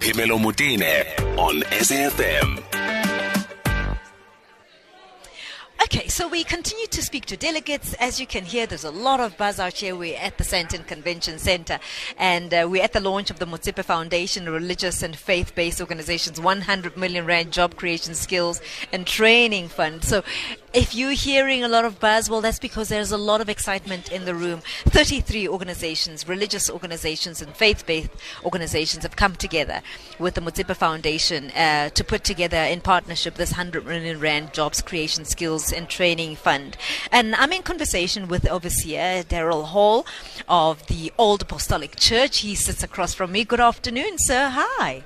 Phemelo Motene on SAFM. Okay, so we continue to speak to delegates. As you can hear, there's a lot of buzz out here. We're at the Sandton Convention Center, and uh, we're at the launch of the Motsepe Foundation, a religious and faith-based organization's 100 million rand job creation skills and training fund. So, if you're hearing a lot of buzz, well, that's because there's a lot of excitement in the room. 33 organizations, religious organizations and faith-based organizations have come together with the Motsepe Foundation uh, to put together in partnership this 100 million rand jobs creation skills and training fund. And I'm in conversation with overseer Darrel Hall of the Old Apostolic Church. He sits across from me. Good afternoon, sir. Hi.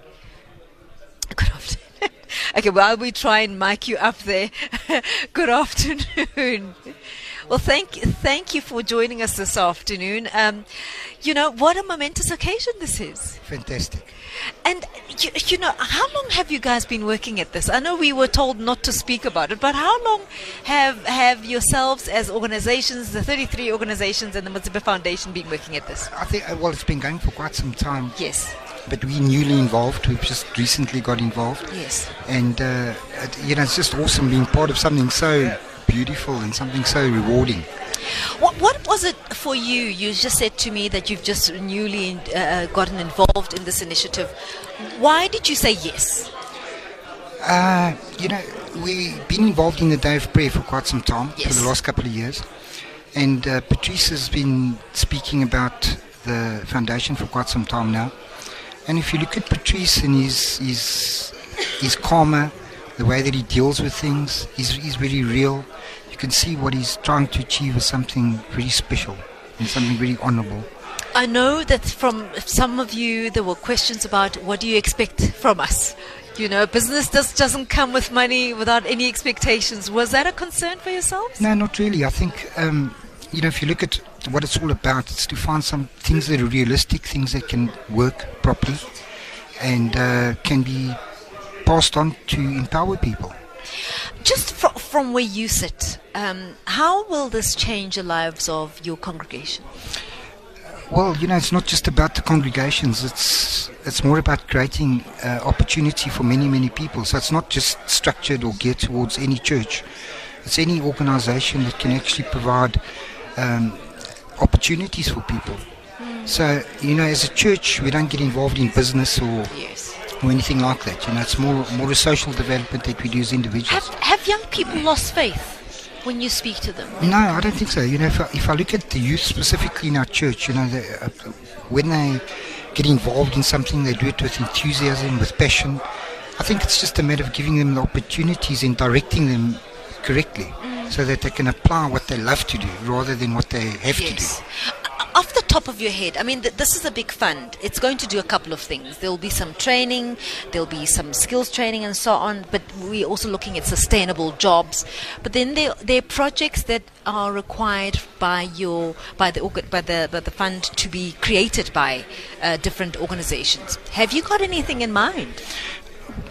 Okay, while we try and mic you up there, good afternoon. Well, thank thank you for joining us this afternoon. Um, you know what a momentous occasion this is. Fantastic. And you, you know, how long have you guys been working at this? I know we were told not to speak about it, but how long have have yourselves as organizations, the 33 organizations and the Motsepe Foundation, been working at this? I think uh, well, it's been going for quite some time. Yes. But we newly involved. We've just recently got involved. Yes. And uh, it, you know, it's just awesome being part of something so beautiful and something so rewarding. What, what was it for you? You just said to me that you've just newly uh, gotten involved in this initiative. Why did you say yes? Uh, you know, we've been involved in the Day of Prayer for quite some time, Yes. for the last couple of years. And uh, Patrice has been speaking about the foundation for quite some time now. And if you look at Patrice and his, his, his karma, the way that he deals with things, he's, he's very real. You can see what he's trying to achieve is something very special and something very honorable. I know that from some of you there were questions about what do you expect from us? You know, business just doesn't come with money without any expectations. Was that a concern for yourselves? No, not really. I think, um, you know, if you look at what it's all about, it's to find some things that are realistic, things that can work properly and uh, can be passed on to empower people. Just fr- from where you sit, um, how will this change the lives of your congregation? Well, you know, it's not just about the congregations. It's it's more about creating uh, opportunity for many, many people. So it's not just structured or geared towards any church. It's any organisation that can actually provide um, opportunities for people. So you know, as a church, we don't get involved in business or Yes. or anything like that. You know, it's more more a social development that we do as individuals. Have, have young people lost faith when you speak to them? No, I don't think so. You know, if I, if I look at the youth specifically in our church, you know, they, uh, when they get involved in something, they do it with enthusiasm, with passion. I think it's just a matter of giving them the opportunities and directing them correctly so that they can apply what they love to do rather than what they have to do. Off the top of your head, I mean, th- this is a big fund. It's going to do a couple of things. There will be some training, there'll be some skills training, and so on. But we're also looking at sustainable jobs. But then there, there are projects that are required by your by the by the by the fund to be created by uh, different organizations. Have you got anything in mind?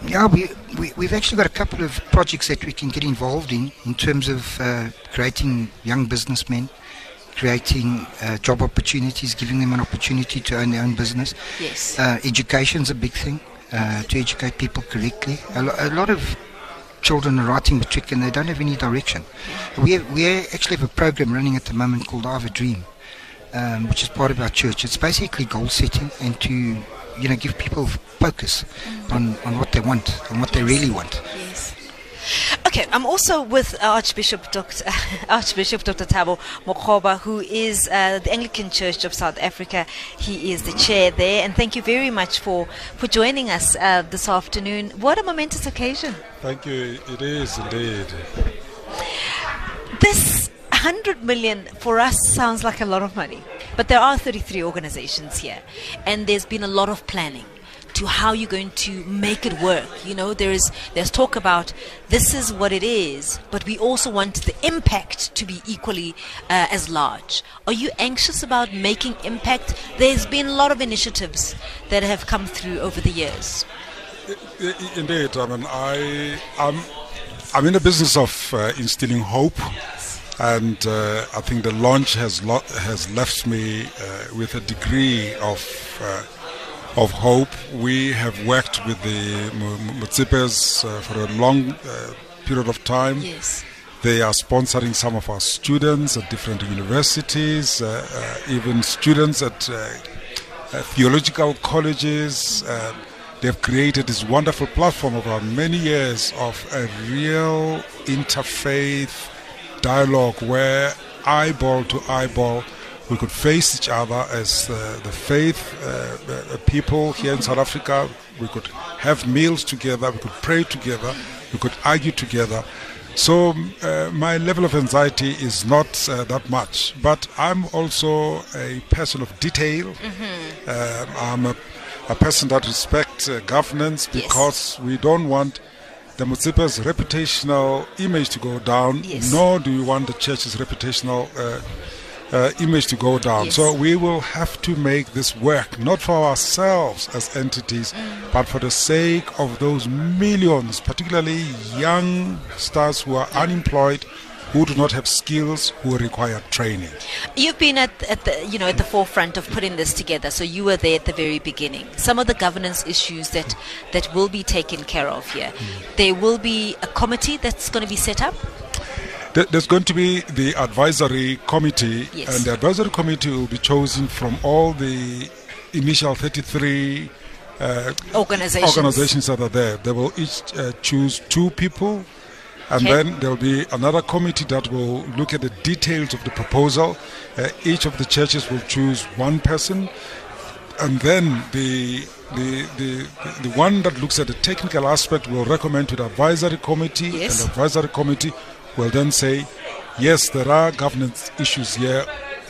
Yeah, we, we, we've actually got a couple of projects that we can get involved in, in terms of uh, creating young businessmen, creating uh, job opportunities, giving them an opportunity to own their own business. Yes. Uh, education's a big thing, uh, to educate people correctly. A, lo- a lot of children are writing the matric and they don't have any direction. We, have, we actually have a program running at the moment called I Have a Dream, um, which is part of our church. It's basically goal setting and to you know give people focus on, on what they want and what they really want. Yes. Okay, I'm also with Archbishop Dr. Archbishop Dr. Thabo Makgoba, who is uh, the Anglican Church of South Africa. He is the chair there, and thank you very much for, for joining us uh, this afternoon. What a momentous occasion! Thank you. It is indeed. This 100 million for us sounds like a lot of money, but there are 33 organizations here, and there's been a lot of planning to how you're going to make it work. You know, there is there's talk about this is what it is, but we also want the impact to be equally uh, as large. Are you anxious about making impact? There's been a lot of initiatives that have come through over the years. Indeed. I mean, I, I'm, I'm in the business of uh, instilling hope, and uh, I think the launch has lo- has left me uh, with a degree of uh, of hope. We have worked with the Motsepes uh, for a long uh, period of time. Yes. They are sponsoring some of our students at different universities, uh, uh, even students at uh, uh, theological colleges. Uh, they've created this wonderful platform over many years of a real interfaith dialogue where eyeball to eyeball we could face each other as uh, the faith uh, uh, people here in South Africa. We could have meals together, we could pray together, we could argue together. So uh, my level of anxiety is not uh, that much, but I'm also a person of detail. Um, I'm a, a person that respects uh, governance Yes. because we don't want the Motsepe's reputational image to go down, Yes. nor do you want the church's reputational uh, uh, image to go down. Yes. So we will have to make this work, not for ourselves as entities, but for the sake of those millions, particularly young stars who are unemployed, who do not have skills, who require training. You've been at, at the you know at the forefront of putting this together, so you were there at the very beginning. Some of the governance issues that that will be taken care of here. Mm. There will be a committee that's going to be set up. There's going to be the advisory committee, Yes. and the advisory committee will be chosen from all the initial 33 uh, Organizations. organizations that are there. They will each uh, choose two people, and Okay. then there will be another committee that will look at the details of the proposal. Uh, each of the churches will choose one person, and then the the, the, the one that looks at the technical aspect will recommend to the advisory committee, Yes. and the advisory committee will then say, yes, there are governance issues here,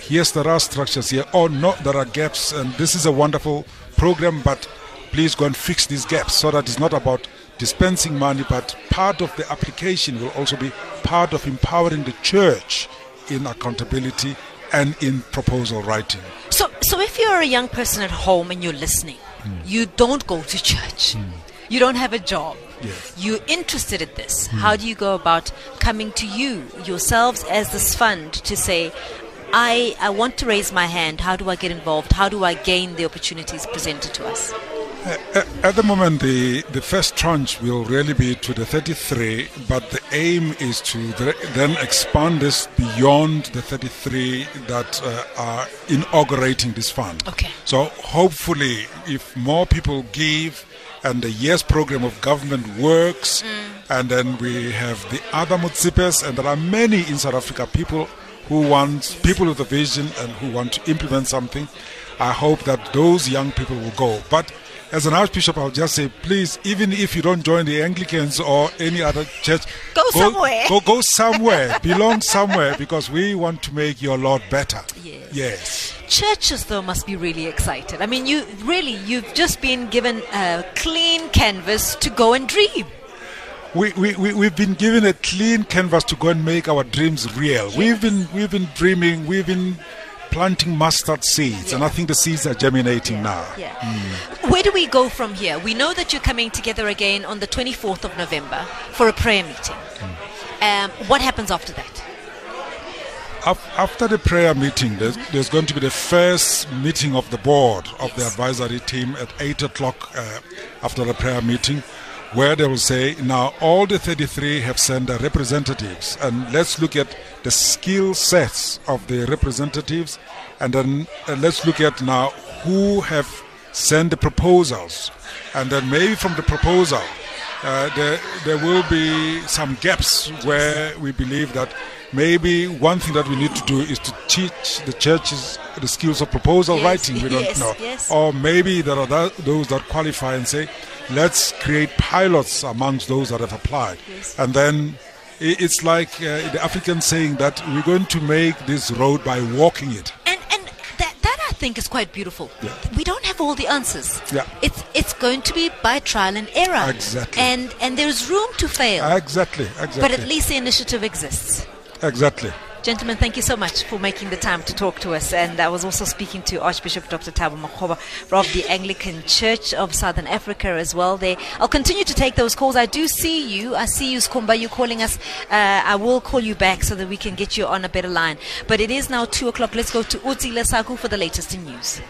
yes, there are structures here, or no, there are gaps, and this is a wonderful program, but please go and fix these gaps so that it's not about dispensing money, but part of the application will also be part of empowering the church in accountability and in proposal writing. So, so if you're a young person at home and you're listening, hmm. you don't go to church, hmm. you don't have a job, Yes. you're interested in this. Hmm. How do you go about coming to you yourselves as this fund to say, I, I want to raise my hand. How do I get involved? How do I gain the opportunities presented to us? A- At the moment, the, the first tranche will really be to the 33, but the aim is to then expand this beyond the 33 that uh, are inaugurating this fund. Okay. So hopefully, if more people give and the years program of government works, mm. and then we have the other Motsepes, and there are many in South Africa, people who want, people with a vision and who want to implement something. I hope that those young people will go. But as an archbishop, I'll just say, please, even if you don't join the Anglicans or any other church, Go somewhere. Go, go somewhere, belong somewhere, because we want to make your Lord better. Yes. Yes. Churches, though, must be really excited. I mean, you really, you've just been given a clean canvas to go and dream. We, we, we, we've been given a clean canvas to go and make our dreams real. We've been we've been dreaming, we've been planting mustard seeds, and I think the seeds are germinating now. Yeah. Where do we go from here? We know that you're coming together again on the 24th of November for a prayer meeting. Um, what happens after that? After the prayer meeting, there's, there's going to be the first meeting of the board of the advisory team at 8 o'clock uh, after the prayer meeting, where they will say, now all the 33 have sent their representatives, and let's look at the skill sets of the representatives, and then uh, let's look at now who have sent the proposals, and then maybe from the proposal, uh, there, there will be some gaps where we believe that maybe one thing that we need to do is to teach the churches the skills of proposal Yes, writing. We don't yes, know. yes. Or maybe there are tho- those that qualify and say, let's create pilots amongst those that have applied. And then it's like uh, the African saying that we're going to make this road by walking it. And and that that I think is quite beautiful. Yeah. We don't have all the answers. Yeah. It's it's going to be by trial and error. Exactly. And and there's room to fail. Exactly, exactly. but at least the initiative exists. Exactly. Gentlemen, thank you so much for making the time to talk to us. And I was also speaking to Archbishop Dr. Thabo Makgoba of the Anglican Church of Southern Africa as well. There, I'll continue to take those calls. I do see you. I see you, Skumba. You calling us. Uh, I will call you back so that we can get you on a better line. But it is now two o'clock. Let's go to Uti Lesaku for the latest in news.